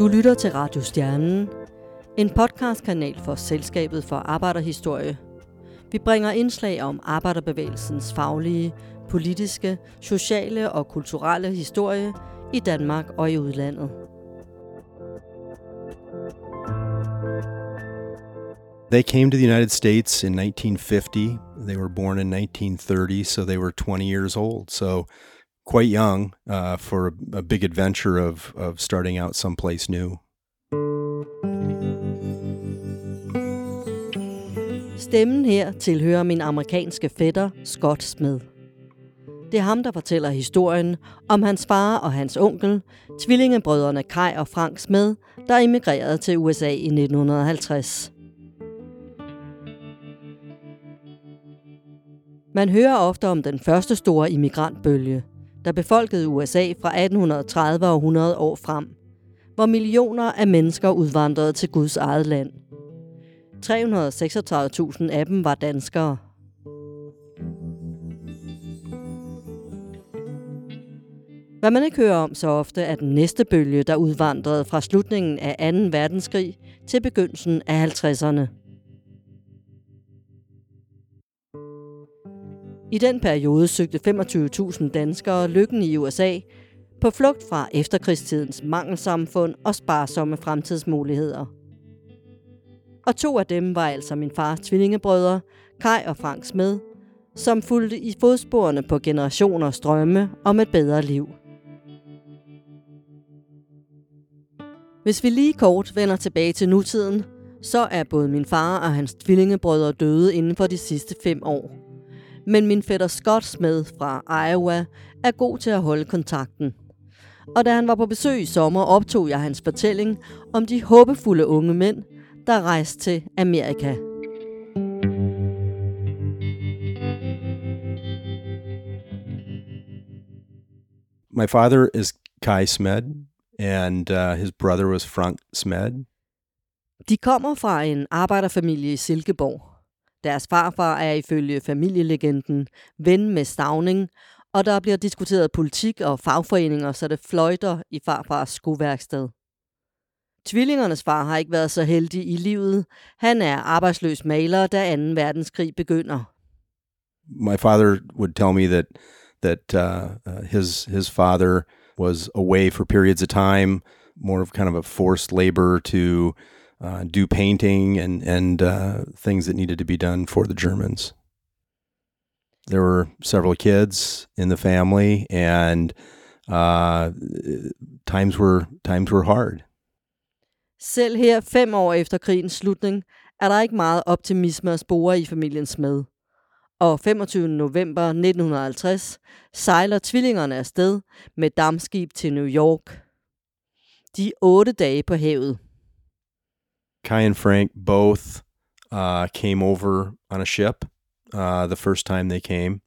Du lytter til Radio Stjernen, en podcastkanal for Selskabet for Arbejderhistorie. Vi bringer indslag om arbejderbevægelsens faglige, politiske, sociale og kulturelle historie i Danmark og i udlandet. They came to the United States in 1950. They were born in 1930, so they were 20 years old. So quite young uh, for a, a big adventure of, of starting out someplace new. Stemmen her tilhører min amerikanske fætter, Scott Smith. Det er ham, der fortæller historien om hans far og hans onkel, tvillingebrødrene Kai og Frank Smith, der emigrerede til USA i 1950. Man hører ofte om den første store immigrantbølge, der befolkede USA fra 1830 og 100 år frem, hvor millioner af mennesker udvandrede til Guds eget land. 336.000 af dem var danskere. Hvad man ikke hører om så ofte, er den næste bølge, der udvandrede fra slutningen af 2. verdenskrig til begyndelsen af 50'erne. I den periode søgte 25.000 danskere lykken i USA på flugt fra efterkrigstidens mangelsamfund og sparsomme fremtidsmuligheder. Og to af dem var altså min fars tvillingebrødre, Kai og Frank Smed, som fulgte i fodsporene på generationers drømme om et bedre liv. Hvis vi lige kort vender tilbage til nutiden, så er både min far og hans tvillingebrødre døde inden for de sidste fem år. Men min fætter Scott Smith fra Iowa er god til at holde kontakten. Og da han var på besøg i sommer, optog jeg hans fortælling om de håbefulde unge mænd, der rejste til Amerika. My father is Kai Smed, and uh, his brother was Frank Smed. De kommer fra en arbejderfamilie i Silkeborg. Deres farfar er ifølge familielegenden ven med Stavning, og der bliver diskuteret politik og fagforeninger, så det fløjter i farfars skoværksted. Tvillingernes far har ikke været så heldig i livet. Han er arbejdsløs maler, da 2. verdenskrig begynder. My father would tell me that that uh, uh, his his father was away for periods of time, more of kind of a forced labor to uh, do painting and and uh, things that needed to be done for the Germans. There were several kids in the family, and uh, times were times were hard. Selv her fem år efter krigens slutning, er der ikke meget optimisme at spore i familien Smed. Og 25. november 1950 sejler tvillingerne afsted med dammskib til New York. De er otte dage på havet. Kai and Frank both uh, came over on a ship uh, the first time they came,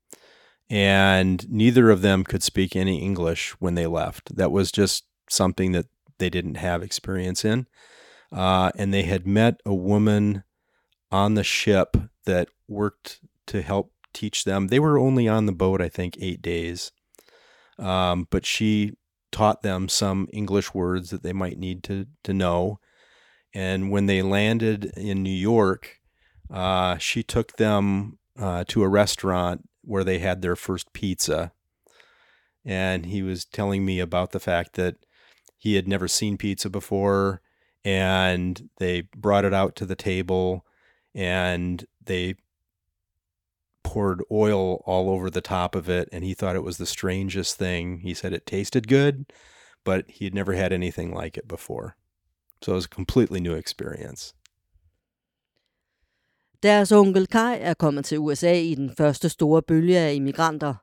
and neither of them could speak any English when they left. That was just something that they didn't have experience in. Uh, and they had met a woman on the ship that worked to help teach them. They were only on the boat, I think, eight days. Um, but she taught them some English words that they might need to, to know. And when they landed in New York, uh, she took them uh, to a restaurant where they had their first pizza. And he was telling me about the fact that he had never seen pizza before and they brought it out to the table and they poured oil all over the top of it and he thought it was the strangest thing. He said it tasted good, but he had never had anything like it before. So it was a completely new experience. Deres onkel Kai er kommet til USA i den første store bølge af immigranter.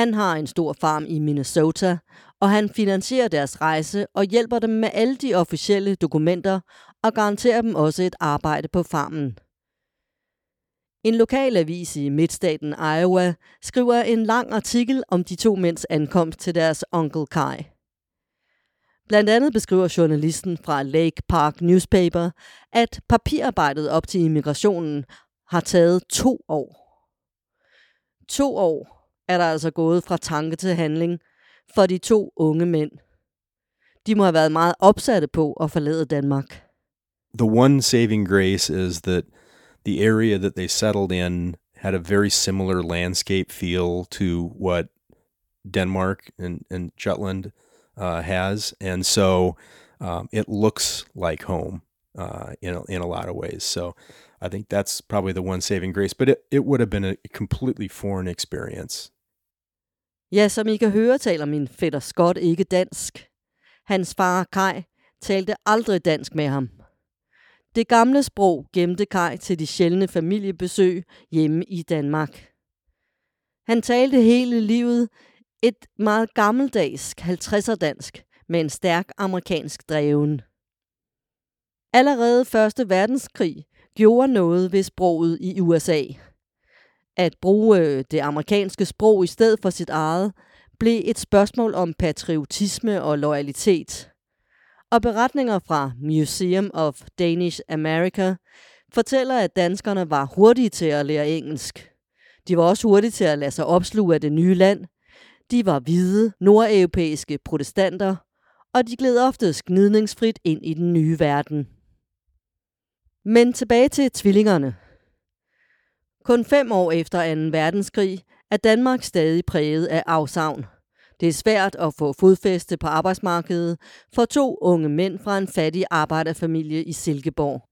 Han har en stor farm i Minnesota, og han finansierer deres rejse og hjælper dem med alle de officielle dokumenter og garanterer dem også et arbejde på farmen. En lokal avis i midtstaten Iowa skriver en lang artikel om de to mænds ankomst til deres onkel Kai. Blandt andet beskriver journalisten fra Lake Park Newspaper, at papirarbejdet op til immigrationen har taget to år. To år er der altså gået fra tanke til handling for de to unge mænd. De må have været meget opsatte på at forlade Danmark. The one saving grace is that the area that they settled in had a very similar landscape feel to what Denmark and, and Jutland uh, has. And so um, it looks like home uh, in, a, in a lot of ways. So I think that's probably the one saving grace, but it, it would have been a completely foreign experience. Ja, som I kan høre, taler min fætter Scott ikke dansk. Hans far Kai talte aldrig dansk med ham. Det gamle sprog gemte Kai til de sjældne familiebesøg hjemme i Danmark. Han talte hele livet et meget gammeldags 50'er dansk med en stærk amerikansk dreven. Allerede Første Verdenskrig gjorde noget ved sproget i USA. At bruge øh, det amerikanske sprog i stedet for sit eget blev et spørgsmål om patriotisme og loyalitet. Og beretninger fra Museum of Danish America fortæller, at danskerne var hurtige til at lære engelsk. De var også hurtige til at lade sig opsluge af det nye land. De var hvide, nordeuropæiske protestanter, og de gled ofte gnidningsfrit ind i den nye verden. Men tilbage til tvillingerne. Kun fem år efter 2. verdenskrig er Danmark stadig præget af afsavn. Det er svært at få fodfæste på arbejdsmarkedet for to unge mænd fra en fattig arbejderfamilie i Silkeborg.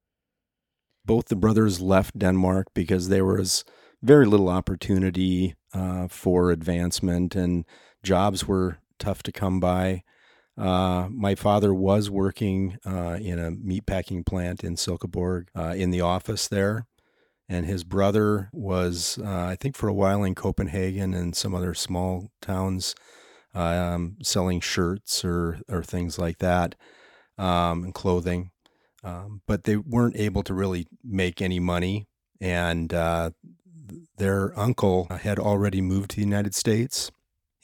Both the brothers left Denmark because there was very little opportunity uh, for advancement and jobs were tough to come by. Uh, my father was working uh, in a meatpacking plant in Silkeborg uh, in the office there. And his brother was, uh, I think, for a while in Copenhagen and some other small towns um, selling shirts or, or things like that um, and clothing. Um, but they weren't able to really make any money. And uh, their uncle had already moved to the United States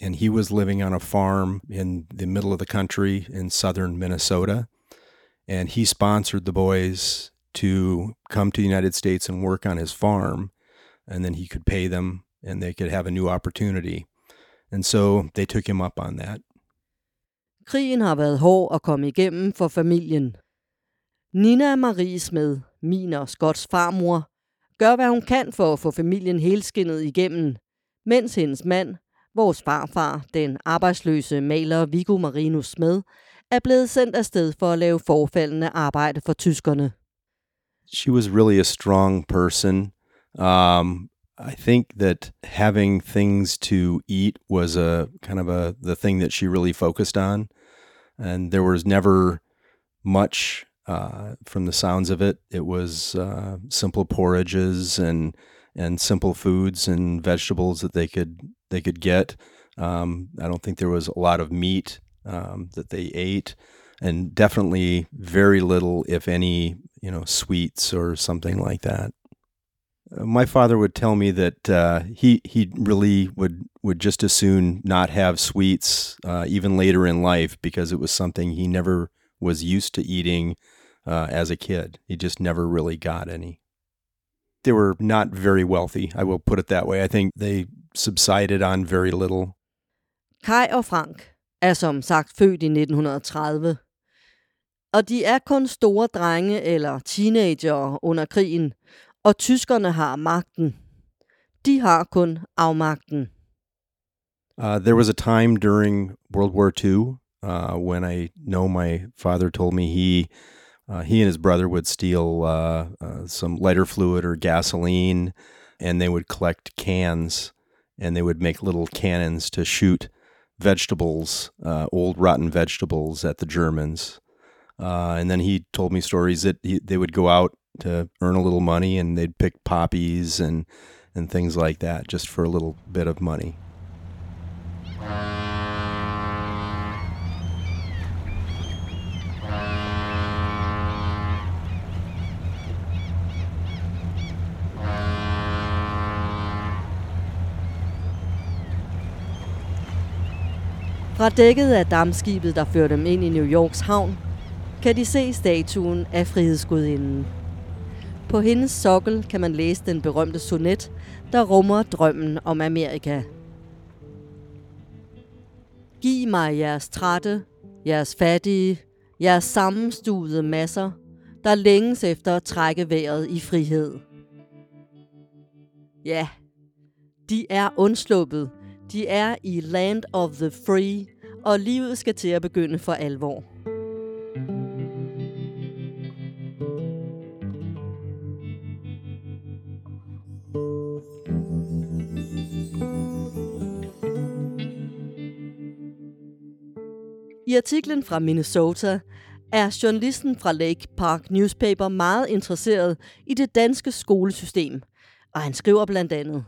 and he was living on a farm in the middle of the country in southern Minnesota. And he sponsored the boys to come to the United States and work on his farm, and then he could pay them and they could have a new opportunity. And so they took him up on that. Krigen har været hård at komme igennem for familien. Nina Marie Smed, min og Scotts farmor, gør hvad hun kan for at få familien helskindet igennem, mens hendes mand Vores farfar, den arbejdsløse maler Viggo Marinus Smed, er blevet sendt afsted for at lave forfaldende arbejde for tyskerne. She was really a strong person. Um, I think that having things to eat was a kind of a the thing that she really focused on, and there was never much uh, from the sounds of it. It was uh, simple porridges and and simple foods and vegetables that they could they could get. Um, I don't think there was a lot of meat um, that they ate, and definitely very little, if any, you know, sweets or something like that. Uh, my father would tell me that uh, he he really would would just as soon not have sweets uh, even later in life because it was something he never was used to eating uh, as a kid. He just never really got any. They were not very wealthy. I will put it that way. I think they subsided on very little. Kai og Frank er som sagt født i 1930. Og de er kun store drenge eller teenager under krigen, og tyskerne har magten. De har kun afmagten. Uh, there was a time during World War II uh, when I know my father told me he uh, he and his brother would steal uh, uh, some lighter fluid or gasoline, and they would collect cans and they would make little cannons to shoot vegetables, uh, old rotten vegetables, at the Germans. Uh, and then he told me stories that he, they would go out to earn a little money and they'd pick poppies and and things like that just for a little bit of money. Fra dækket af dammskibet, der fører dem ind i New Yorks havn, kan de se statuen af frihedsgudinden. På hendes sokkel kan man læse den berømte sonet, der rummer drømmen om Amerika. Giv mig jeres trætte, Jeres fattige, jeres sammenstuede masser, der længes efter at trække vejret i frihed. Ja, de er undsluppet. De er i Land of the Free, og livet skal til at begynde for alvor. I artiklen fra Minnesota er journalisten fra Lake Park Newspaper meget interesseret i det danske skolesystem, og han skriver blandt andet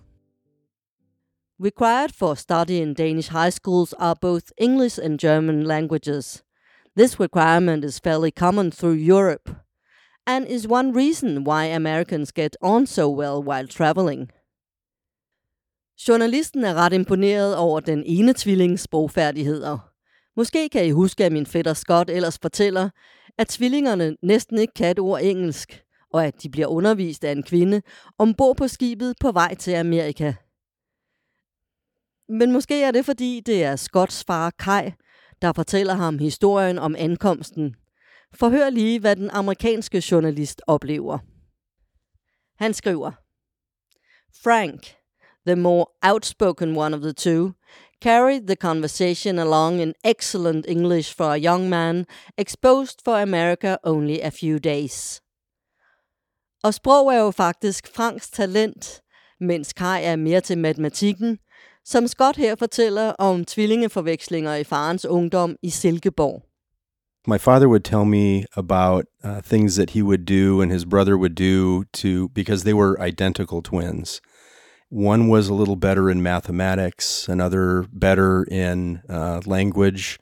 Required for study in Danish high schools are both English and German languages. This requirement is fairly common through Europe and is one reason why Americans get on so well while traveling. Journalisten er ret imponeret over den ene tvillings sprogfærdigheder. Måske kan I huske, at min fætter Scott ellers fortæller, at tvillingerne næsten ikke kan et ord engelsk, og at de bliver undervist af en kvinde ombord på skibet på vej til Amerika. Men måske er det, fordi det er Scotts far Kai, der fortæller ham historien om ankomsten. Forhør lige, hvad den amerikanske journalist oplever. Han skriver, Frank, the more outspoken one of the two, carried the conversation along in excellent English for a young man exposed for America only a few days. Og sprog er jo faktisk Franks talent, mens Kai er mere til matematikken, som Scott her fortæller om tvillingeforvekslinger i farens ungdom i Silkeborg. My father would tell me about uh, things that he would do and his brother would do to because they were identical twins. One was a little better in mathematics, another better in uh, language,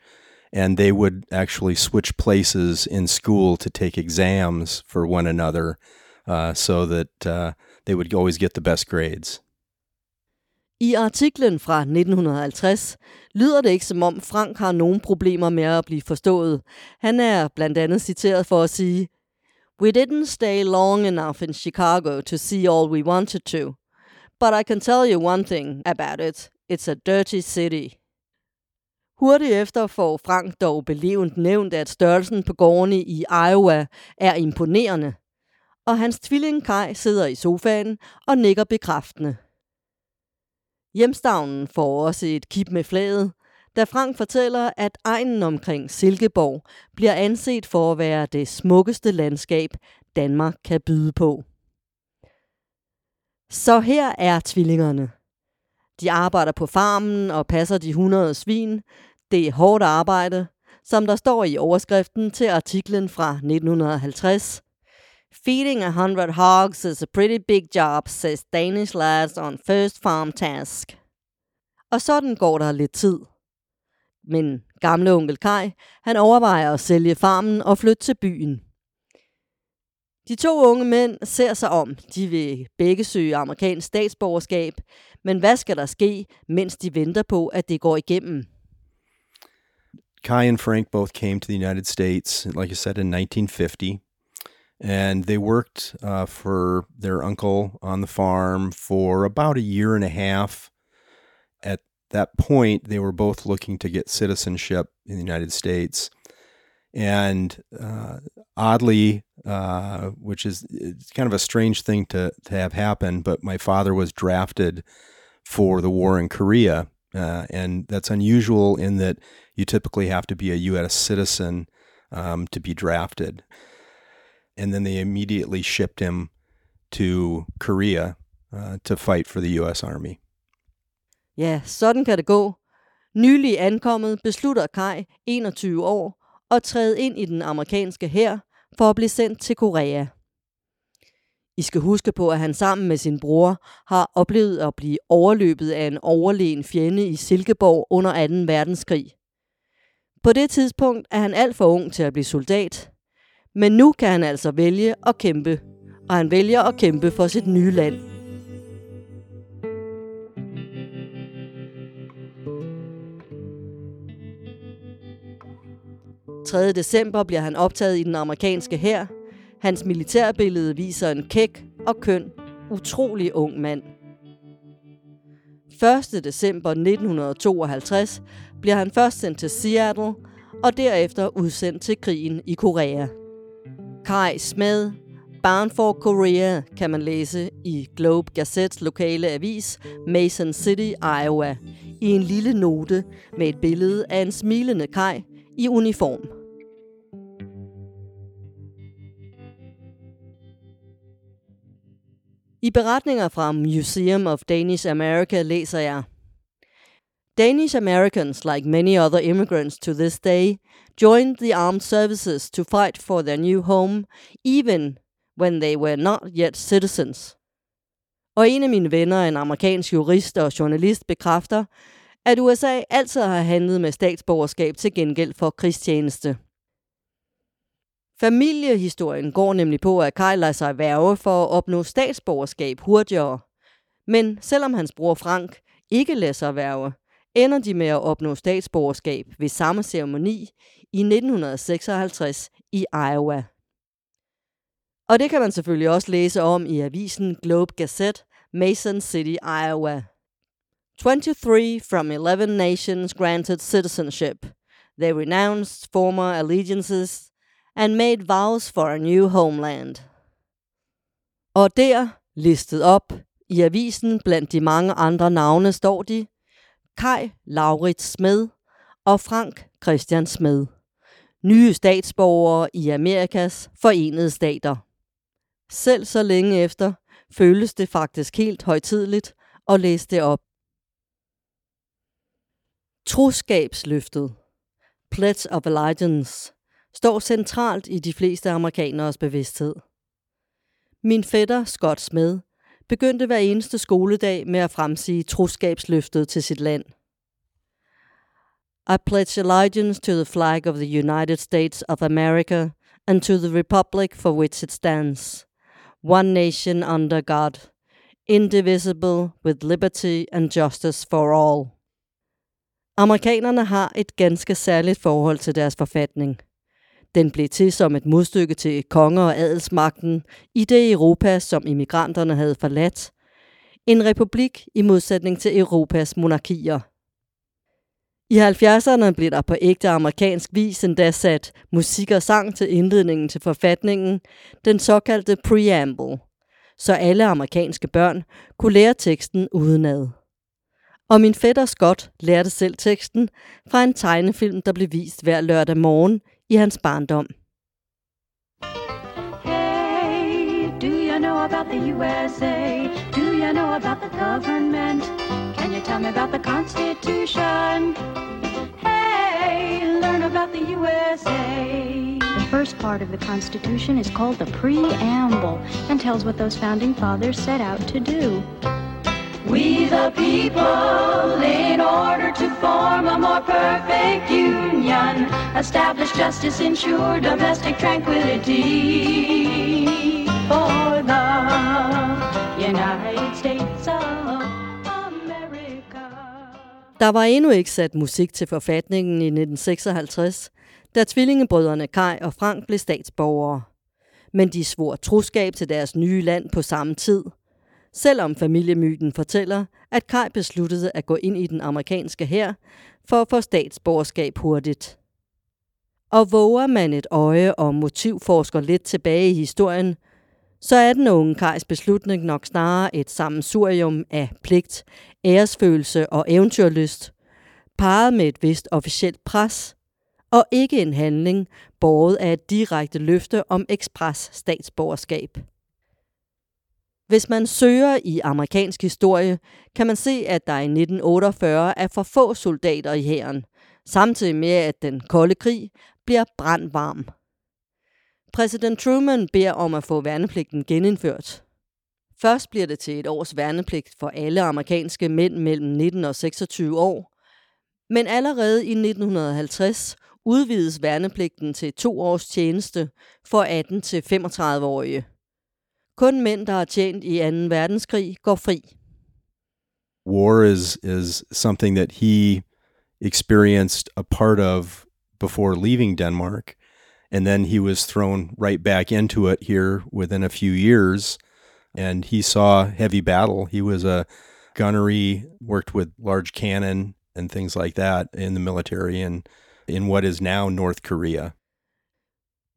and they would actually switch places in school to take exams for one another uh, so that uh, they would always get the best grades. I artiklen fra 1950 lyder det ikke som om Frank har nogen problemer med at blive forstået. Han er blandt andet citeret for at sige, We didn't stay long enough in Chicago to see all we wanted to. But I can tell you one thing about it. It's a dirty city. Hurtigt efter får Frank dog belevent nævnt, at størrelsen på gårdene i Iowa er imponerende. Og hans tvilling Kai sidder i sofaen og nikker bekræftende. Hjemstavnen får også et kip med flaget, da Frank fortæller, at egnen omkring Silkeborg bliver anset for at være det smukkeste landskab, Danmark kan byde på. Så her er tvillingerne. De arbejder på farmen og passer de 100 svin. Det er hårdt arbejde, som der står i overskriften til artiklen fra 1950. Feeding a hundred hogs is a pretty big job, says Danish lads on first farm task. Og sådan går der lidt tid. Men gamle onkel Kai, han overvejer at sælge farmen og flytte til byen. De to unge mænd ser sig om. De vil begge søge amerikansk statsborgerskab. Men hvad skal der ske, mens de venter på, at det går igennem? Kai and Frank both came to the United States, like I said, in 1950. And they worked uh, for their uncle on the farm for about a year and a half. At that point, they were both looking to get citizenship in the United States. And uh, oddly, uh, which is kind of a strange thing to, to have happen, but my father was drafted for the war in Korea. Uh, and that's unusual in that you typically have to be a U.S. citizen um, to be drafted. And then they immediately shipped him to Korea uh, to fight for the U.S. Army. Ja, sådan kan det gå. Nylig ankommet beslutter Kai, 21 år, at træde ind i den amerikanske hær for at blive sendt til Korea. I skal huske på, at han sammen med sin bror har oplevet at blive overløbet af en overlegen fjende i Silkeborg under 2. verdenskrig. På det tidspunkt er han alt for ung til at blive soldat, men nu kan han altså vælge at kæmpe, og han vælger at kæmpe for sit nye land. 3. december bliver han optaget i den amerikanske hær. Hans militærbillede viser en kæk og køn, utrolig ung mand. 1. december 1952 bliver han først sendt til Seattle, og derefter udsendt til krigen i Korea. Kai Smed, Bound for Korea, kan man læse i Globe Gazettes lokale avis Mason City, Iowa, i en lille note med et billede af en smilende Kai i uniform. I beretninger fra Museum of Danish America læser jeg Danish Americans, like many other immigrants to this day, joined the armed services to fight for their new home, even when they were not yet citizens. Og en af mine venner, en amerikansk jurist og journalist, bekræfter, at USA altid har handlet med statsborgerskab til gengæld for krigstjeneste. Familiehistorien går nemlig på, at Kai lader sig værve for at opnå statsborgerskab hurtigere. Men selvom hans bror Frank ikke lader sig værve, ender de med at opnå statsborgerskab ved samme ceremoni i 1956 i Iowa. Og det kan man selvfølgelig også læse om i avisen Globe Gazette, Mason City, Iowa. 23 from 11 nations granted citizenship. They renounced former allegiances and made vows for a new homeland. Og der, listet op i avisen blandt de mange andre navne, står de Kai Laurits Smed og Frank Christian Smed. Nye statsborgere i Amerikas forenede stater. Selv så længe efter føles det faktisk helt højtidligt at læse det op. Troskabsløftet, Pledge of Allegiance, står centralt i de fleste amerikaneres bevidsthed. Min fætter, Scott Smed, begyndte hver eneste skoledag med at fremsige troskabsløftet til sit land. I pledge allegiance to the flag of the United States of America and to the republic for which it stands, one nation under God, indivisible with liberty and justice for all. Amerikanerne har et ganske særligt forhold til deres forfatning. Den blev til som et modstykke til konger- og adelsmagten i det Europa, som immigranterne havde forladt. En republik i modsætning til Europas monarkier. I 70'erne blev der på ægte amerikansk vis endda sat musik og sang til indledningen til forfatningen, den såkaldte preamble, så alle amerikanske børn kunne lære teksten udenad. Og min fætter Scott lærte selv teksten fra en tegnefilm, der blev vist hver lørdag morgen i hans barndom. Hey, do you know about the USA? Do you know about the government? Can you tell me about the Constitution? Hey, learn about the USA. The first part of the Constitution is called the Preamble and tells what those founding fathers set out to do. We the people, in order to form a more perfect union, establish justice, ensure domestic tranquility for the United States of America. Der var endnu ikke sat musik til forfatningen i 1956, da tvillingebrødrene Kai og Frank blev statsborgere. Men de svor troskab til deres nye land på samme tid – selvom familiemyten fortæller, at Kai besluttede at gå ind i den amerikanske hær for at få statsborgerskab hurtigt. Og våger man et øje og motivforsker lidt tilbage i historien, så er den unge Kajs beslutning nok snarere et sammensurium af pligt, æresfølelse og eventyrlyst, parret med et vist officielt pres, og ikke en handling båret af et direkte løfte om ekspres statsborgerskab. Hvis man søger i amerikansk historie, kan man se, at der i 1948 er for få soldater i hæren, samtidig med at den kolde krig bliver brandvarm. Præsident Truman beder om at få værnepligten genindført. Først bliver det til et års værnepligt for alle amerikanske mænd mellem 19 og 26 år, men allerede i 1950 udvides værnepligten til to års tjeneste for 18 til 35-årige. Kun mænd, der har tjent i 2. verdenskrig, går fri. War is is something that he experienced a part of before leaving Denmark, and then he was thrown right back into it here within a few years, and he saw heavy battle. He was a gunnery, worked with large cannon and things like that in the military, and in what is now North Korea.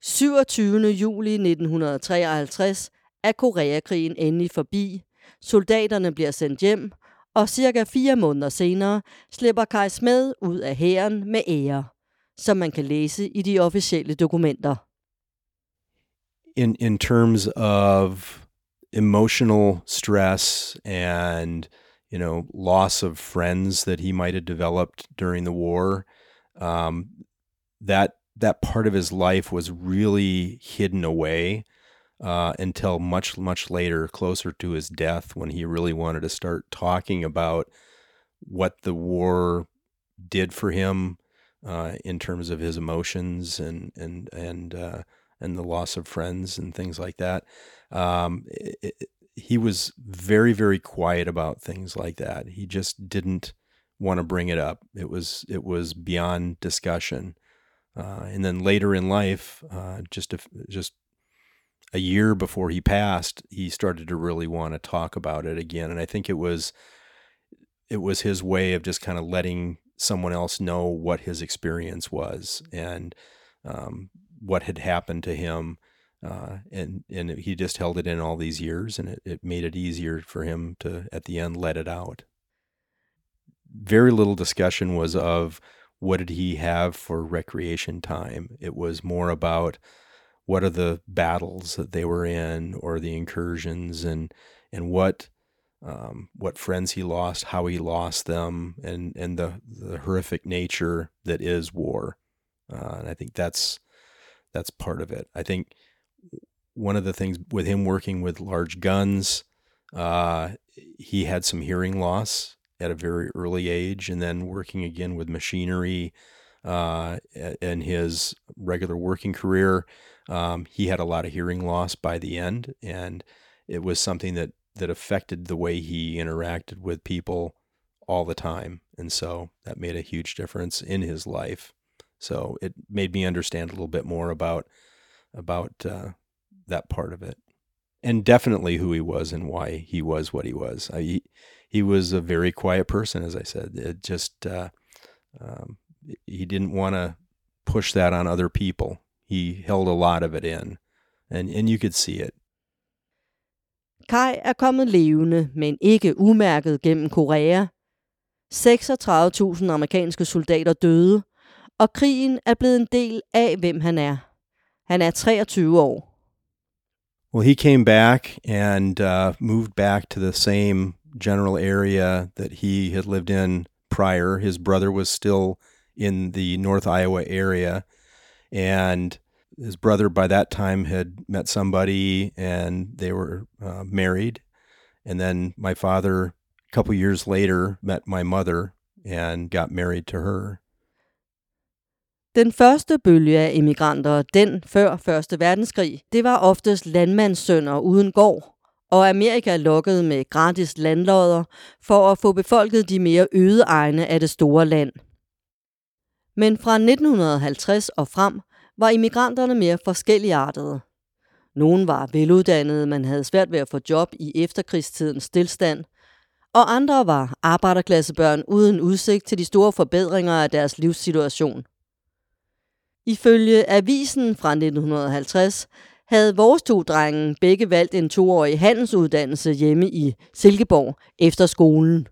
27. juli 1953 er Koreakrigen endelig forbi. Soldaterne bliver sendt hjem, og cirka fire måneder senere slipper Kai Smed ud af hæren med ære, som man kan læse i de officielle dokumenter. In in terms of emotional stress and you know loss of friends that he might have developed during the war, um, that that part of his life was really hidden away uh, until much, much later, closer to his death, when he really wanted to start talking about what the war did for him uh, in terms of his emotions and and and uh, and the loss of friends and things like that. Um, it, it, he was very very quiet about things like that. He just didn't want to bring it up. It was it was beyond discussion. Uh, and then later in life, uh, just a, just a year before he passed, he started to really want to talk about it again. And I think it was it was his way of just kind of letting someone else know what his experience was and um, what had happened to him. Uh, and and he just held it in all these years, and it, it made it easier for him to at the end let it out. Very little discussion was of what did he have for recreation time. It was more about what are the battles that they were in or the incursions and and what um, what friends he lost, how he lost them, and and the the horrific nature that is war. Uh, and I think that's that's part of it. I think one of the things with him working with large guns, uh, he had some hearing loss at a very early age, and then working again with machinery uh, in his regular working career, um, he had a lot of hearing loss by the end, and it was something that that affected the way he interacted with people all the time, and so that made a huge difference in his life. So it made me understand a little bit more about about uh, that part of it, and definitely who he was and why he was what he was. I, he, he was a very quiet person, as I said. It just uh, um, he didn't want to push that on other people. He held a lot of it in, and and you could see it. Kai er kommet levende, men ikke umærket gennem Korea. 36.000 amerikanske soldater døde, og krigen er blevet en del af, hvem han er. Han er 23 år. Well, he came back and uh, moved back to the same general area that he had lived in prior. His brother was still in the North Iowa area. And his brother by that time had met somebody and they were uh, married. And then my father, a couple years later, met my mother and got married to her. Den første bølge af emigranter, den før Første Verdenskrig, det var oftest landmandssønner uden gård, og Amerika lokkede med gratis landlodder for at få befolket de mere øde egne af det store land. Men fra 1950 og frem var immigranterne mere forskelligartede. Nogle var veluddannede, man havde svært ved at få job i efterkrigstidens stillstand, og andre var arbejderklassebørn uden udsigt til de store forbedringer af deres livssituation. Ifølge avisen fra 1950 havde vores to drenge begge valgt en toårig handelsuddannelse hjemme i Silkeborg efter skolen.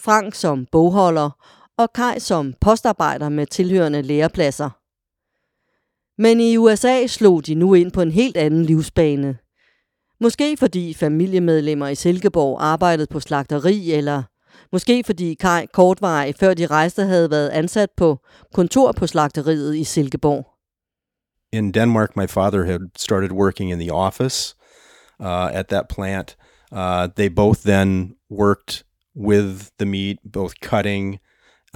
Frank som bogholder og Kai som postarbejder med tilhørende lærepladser. Men i USA slog de nu ind på en helt anden livsbane. Måske fordi familiemedlemmer i Silkeborg arbejdede på slagteri, eller måske fordi Kai kortvarig før de rejste havde været ansat på kontor på slagteriet i Silkeborg. In Denmark, my father had started working in the office uh, at that plant. Uh, they both then worked with the meat, both cutting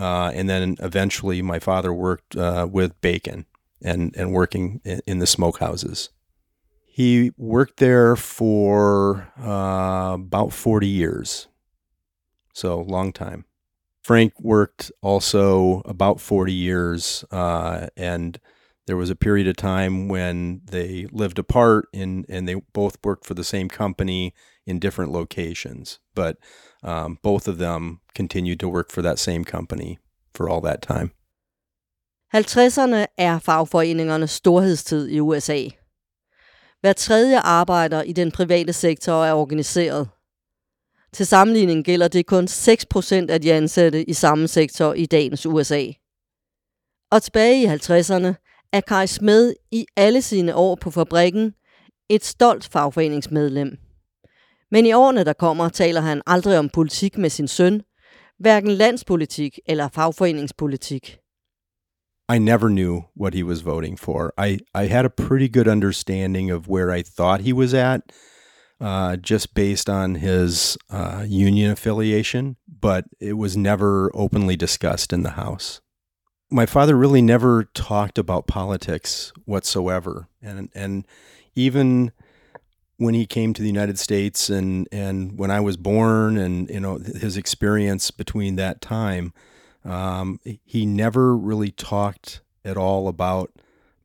Uh, and then eventually, my father worked uh, with bacon and and working in, the smokehouses. He worked there for uh, about forty years, so long time. Frank worked also about forty years, uh, and there was a period of time when they lived apart and and they both worked for the same company in different locations, but um, both of them continued to work for that same company for all that time. 50'erne er fagforeningernes storhedstid i USA. Hver tredje arbejder i den private sektor er organiseret. Til sammenligning gælder det kun 6% af de ansatte i samme sektor i dagens USA. Og tilbage i 50'erne er Kai Smed i alle sine år på fabrikken et stolt fagforeningsmedlem. Men i årene, der kommer, taler han aldrig om politik med sin søn, hverken landspolitik eller fagforeningspolitik. I never knew what he was voting for. I, I had a pretty good understanding of where I thought he was at, uh, just based on his uh, union affiliation, but it was never openly discussed in the House. My father really never talked about politics whatsoever, and and even when he came to the United States and and when I was born and you know his experience between that time, um, he never really talked at all about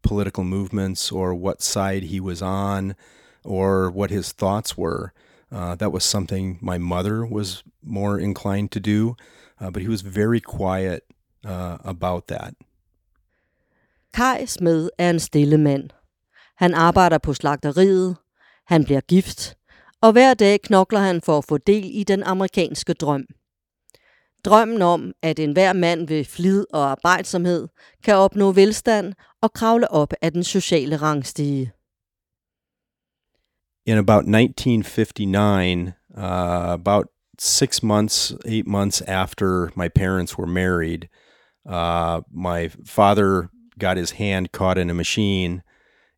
political movements or what side he was on or what his thoughts were. Uh, that was something my mother was more inclined to do, uh, but he was very quiet uh, about that. Kai Smed er en stille mand. Han arbejder på slagteriet, Han bliver gift, og hver dag knokler han for at få del i den amerikanske drøm. Drømmen om, at enhver mand ved flid og arbejdsomhed kan opnå velstand og kravle op af den sociale rangstige. In about 1959, uh, about six months, eight months after my parents were married, uh, my father got his hand caught in a machine,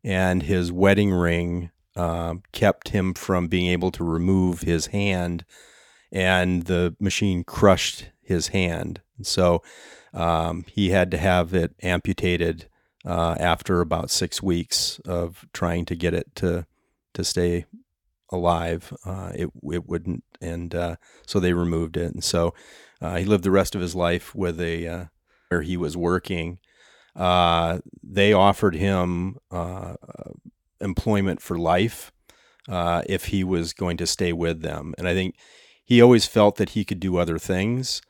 and his wedding ring uh, kept him from being able to remove his hand, and the machine crushed his hand. So um, he had to have it amputated uh, after about six weeks of trying to get it to to stay alive. Uh, it it wouldn't, and uh, so they removed it. And so uh, he lived the rest of his life with a uh, where he was working. Uh, they offered him employment for life uh, if he was going to stay with them. And I think he always felt that he could do other things,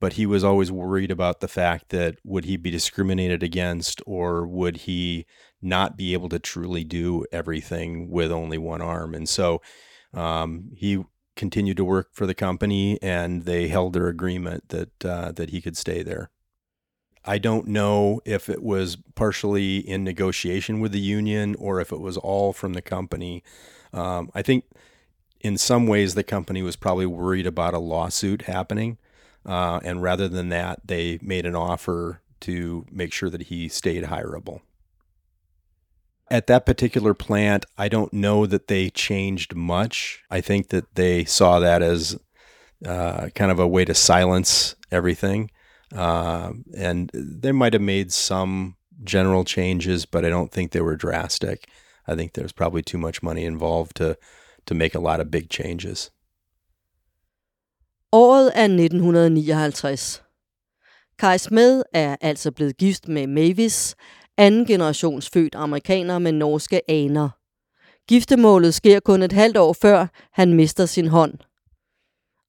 but he was always worried about the fact that would he be discriminated against or would he not be able to truly do everything with only one arm. And so um, he continued to work for the company and they held their agreement that uh, that he could stay there. I don't know if it was partially in negotiation with the union or if it was all from the company. Um, I think in some ways the company was probably worried about a lawsuit happening. Uh, and rather than that, they made an offer to make sure that he stayed hireable. At that particular plant, I don't know that they changed much. I think that they saw that as uh, kind of a way to silence everything. Uh, and they might have made some general changes, but I don't think they were drastic. I think there's probably too much money involved to to make a lot of big changes. Året er 1959. Kai Smed er altså blevet gift med Mavis, anden generations født amerikaner med norske aner. Giftemålet sker kun et halvt år før han mister sin hånd.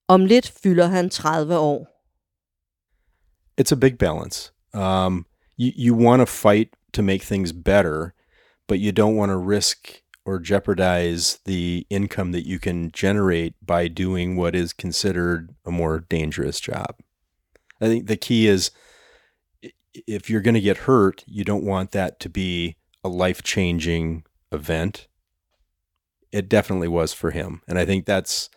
Om lidt fylder han 30 år. It's a big balance. Um, you you want to fight to make things better, but you don't want to risk or jeopardize the income that you can generate by doing what is considered a more dangerous job. I think the key is if you're going to get hurt, you don't want that to be a life changing event. It definitely was for him. And I think that's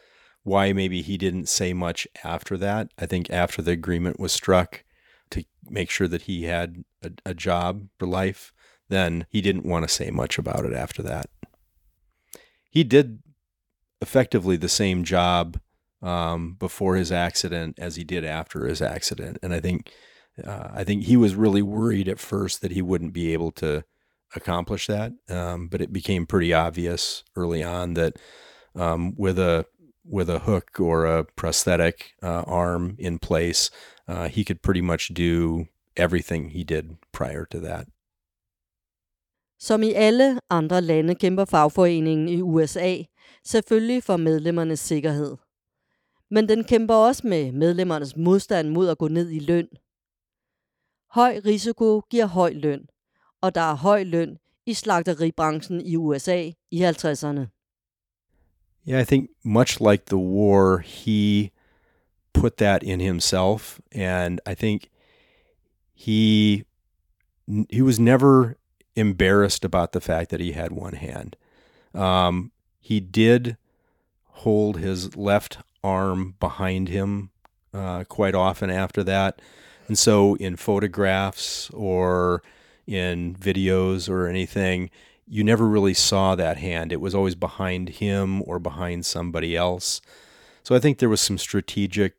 why maybe he didn't say much after that. I think after the agreement was struck, to make sure that he had a, a job for life, then he didn't want to say much about it after that. He did effectively the same job um, before his accident as he did after his accident, and I think uh, I think he was really worried at first that he wouldn't be able to accomplish that, um, but it became pretty obvious early on that um, with a with a hook or a prosthetic uh, arm in place, uh, he could pretty much do everything he did prior to that. Som i alle andre lande kæmper fagforeningen i USA selvfølgelig for medlemmernes sikkerhed. Men den kæmper også med medlemmernes modstand mod at gå ned i løn. Høj risiko giver høj løn, og der er høj løn i slagteribranchen i USA i 50'erne. Yeah, I think much like the war, he put that in himself, and I think he he was never embarrassed about the fact that he had one hand. Um, he did hold his left arm behind him uh, quite often after that, and so in photographs or in videos or anything, you never really saw that hand. It was always behind him or behind somebody else. So I think there was some strategic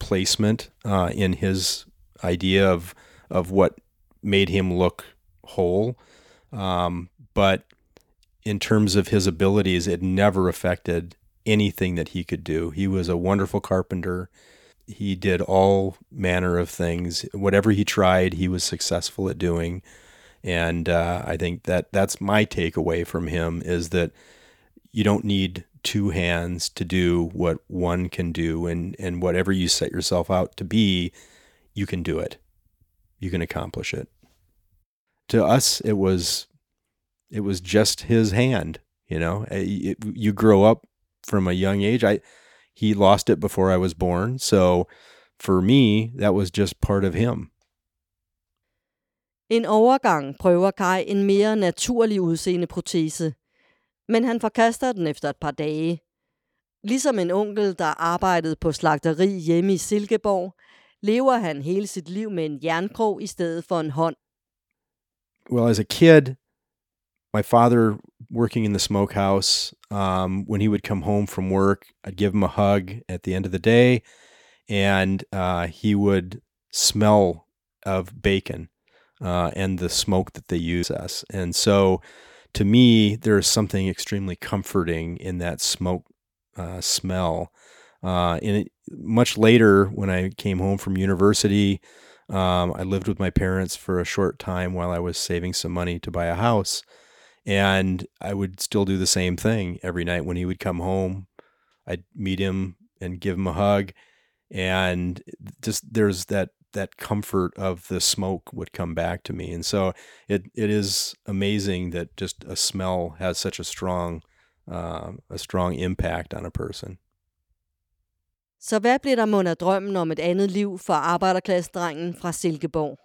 placement uh, in his idea of of what made him look whole. Um, but in terms of his abilities, it never affected anything that he could do. He was a wonderful carpenter. He did all manner of things. Whatever he tried, he was successful at doing. And uh, I think that that's my takeaway from him is that you don't need two hands to do what one can do, and and whatever you set yourself out to be, you can do it. You can accomplish it. To us, it was it was just his hand. You know, it, you grow up from a young age. I he lost it before I was born, so for me, that was just part of him. En overgang prøver Kai en mere naturlig udseende protese, men han forkaster den efter et par dage. Ligesom en onkel, der arbejdede på slagteri hjemme i Silkeborg, lever han hele sit liv med en jernkrog i stedet for en hånd. Well, as a kid, my father working in the smokehouse, um, when he would come home from work, I'd give him a hug at the end of the day, and uh, he would smell of bacon uh, and the smoke that they use us. And so to me, there's something extremely comforting in that smoke uh, smell. Uh, and it, much later, when I came home from university, um, I lived with my parents for a short time while I was saving some money to buy a house. And I would still do the same thing every night when he would come home. I'd meet him and give him a hug. And just there's that that comfort of the smoke would come back to me. And so it it is amazing that just a smell has such a strong uh, a strong impact on a person. Så hvad blev der mund af drømmen om et andet liv for arbejderklassedrengen fra Silkeborg?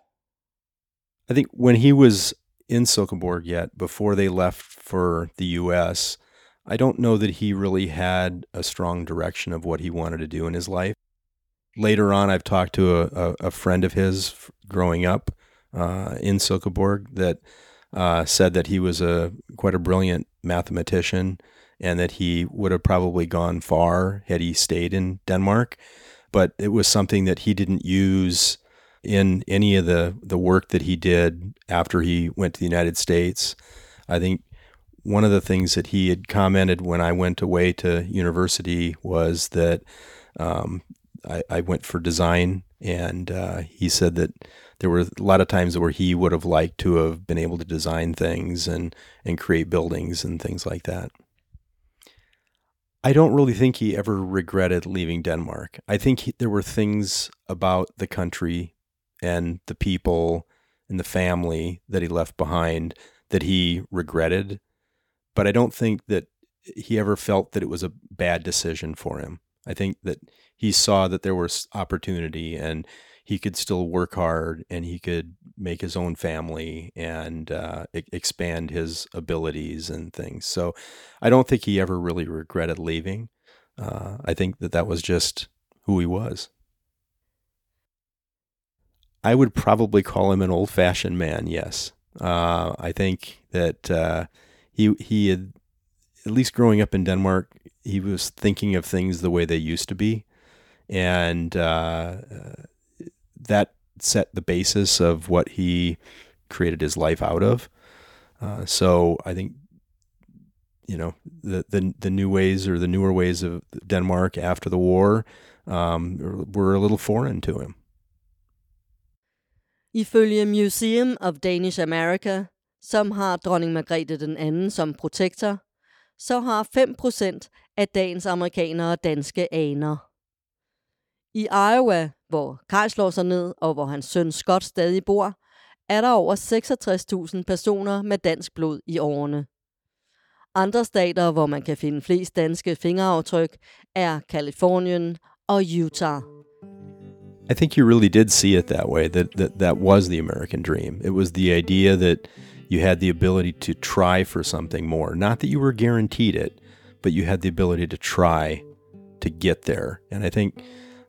I think when he was in Silkeborg yet, before they left for the U.S., I don't know that he really had a strong direction of what he wanted to do in his life. Later on, I've talked to a, a, a friend of his growing up uh, in Silkeborg that uh, said that he was a quite a brilliant mathematician and that he would have probably gone far had he stayed in Denmark. But it was something that he didn't use in any of the, the work that he did after he went to the United States. I think one of the things that he had commented when I went away to university was that um, I, I, went for design, and uh, he said that there were a lot of times where he would have liked to have been able to design things and and create buildings and things like that. I don't really think he ever regretted leaving Denmark. I think he, there were things about the country and the people and the family that he left behind that he regretted, but I don't think that he ever felt that it was a bad decision for him. I think that he saw that there was opportunity and he could still work hard and he could make his own family and uh, expand his abilities and things. So I don't think he ever really regretted leaving. Uh, I think that that was just who he was. I would probably call him an old fashioned man, yes. Uh, I think that uh, he, he had, at least growing up in Denmark, he was thinking of things the way they used to be. And uh, that set the basis of what he created his life out of. Uh, so I think you know the, the the new ways or the newer ways of Denmark after the war um, were a little foreign to him. Ifølge Museum of Danish America, som har dronning Margrethe den anden som protektor, så har 5% af dagens amerikanere danske aner. I Iowa, hvor Kai slår sig ned, og hvor hans søn Scott stadig bor, er der over 66.000 personer med dansk blod i årene. Andre stater, hvor man kan finde flest danske fingeraftryk, er Kalifornien og Utah. I think you really did see it that way that, that that was the American dream. It was the idea that you had the ability to try for something more. Not that you were guaranteed it, but you had the ability to try to get there. And I think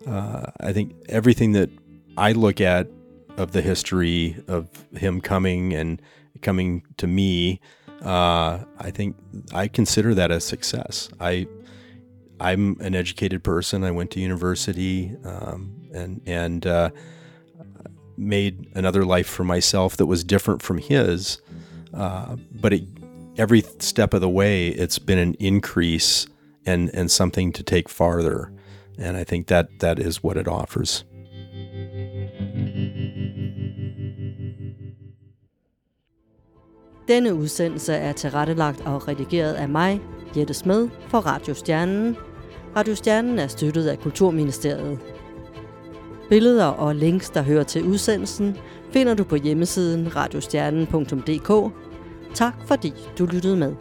uh, I think everything that I look at of the history of him coming and coming to me, uh, I think I consider that a success. I I'm an educated person. I went to university um, and and uh, made another life for myself that was different from his. Uh, but it, every step of the way, it's been an increase and and something to take farther. And I think that that is what it offers. Denne udsendelse er tilrettelagt og redigeret af mig, Jette Smed, for Radiostjernen. Radiostjernen er støttet af Kulturministeriet. Billeder og links, der hører til udsendelsen, finder du på hjemmesiden radiostjernen.dk. Tak fordi du lyttede med.